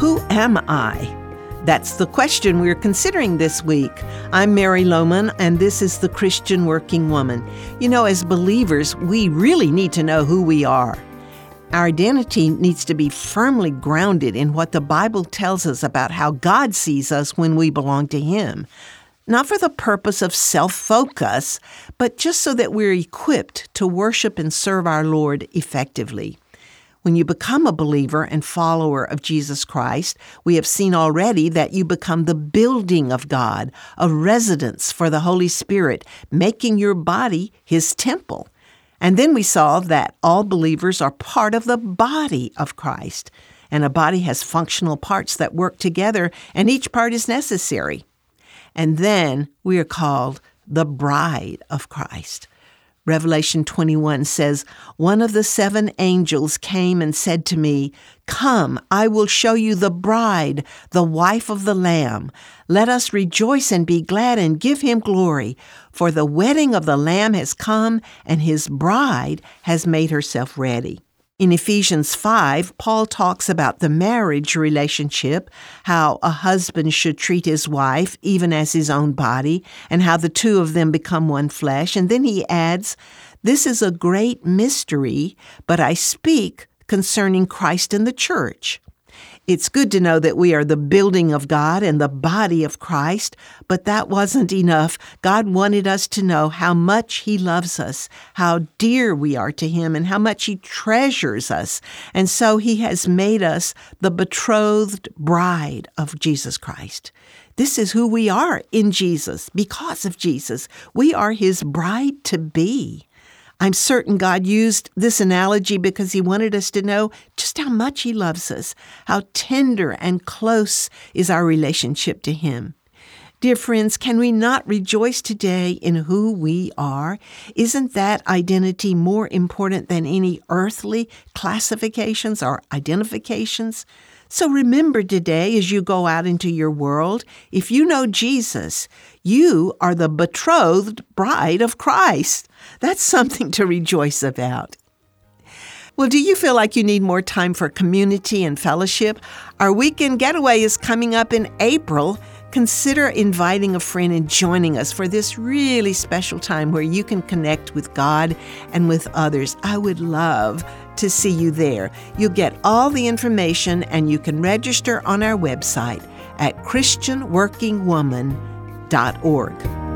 Who am I? That's the question we're considering this week. I'm Mary Lowman, and this is The Christian Working Woman. You know, as believers, we really need to know who we are. Our identity needs to be firmly grounded in what the Bible tells us about how God sees us when we belong to Him. Not for the purpose of self focus, but just so that we're equipped to worship and serve our Lord effectively. When you become a believer and follower of Jesus Christ, we have seen already that you become the building of God, a residence for the Holy Spirit, making your body His temple. And then we saw that all believers are part of the body of Christ. And a body has functional parts that work together, and each part is necessary. And then we are called the bride of Christ. Revelation 21 says, One of the seven angels came and said to me, Come, I will show you the bride, the wife of the Lamb. Let us rejoice and be glad and give him glory, for the wedding of the Lamb has come, and his bride has made herself ready. In Ephesians 5, Paul talks about the marriage relationship, how a husband should treat his wife even as his own body, and how the two of them become one flesh. And then he adds, This is a great mystery, but I speak concerning Christ and the church. It's good to know that we are the building of God and the body of Christ, but that wasn't enough. God wanted us to know how much He loves us, how dear we are to Him, and how much He treasures us. And so He has made us the betrothed bride of Jesus Christ. This is who we are in Jesus because of Jesus. We are His bride to be. I'm certain God used this analogy because He wanted us to know just how much He loves us, how tender and close is our relationship to Him. Dear friends, can we not rejoice today in who we are? Isn't that identity more important than any earthly classifications or identifications? So remember today as you go out into your world, if you know Jesus, you are the betrothed bride of Christ. That's something to rejoice about. Well, do you feel like you need more time for community and fellowship? Our weekend getaway is coming up in April. Consider inviting a friend and joining us for this really special time where you can connect with God and with others. I would love to see you there. You'll get all the information and you can register on our website at ChristianWorkingWoman.org.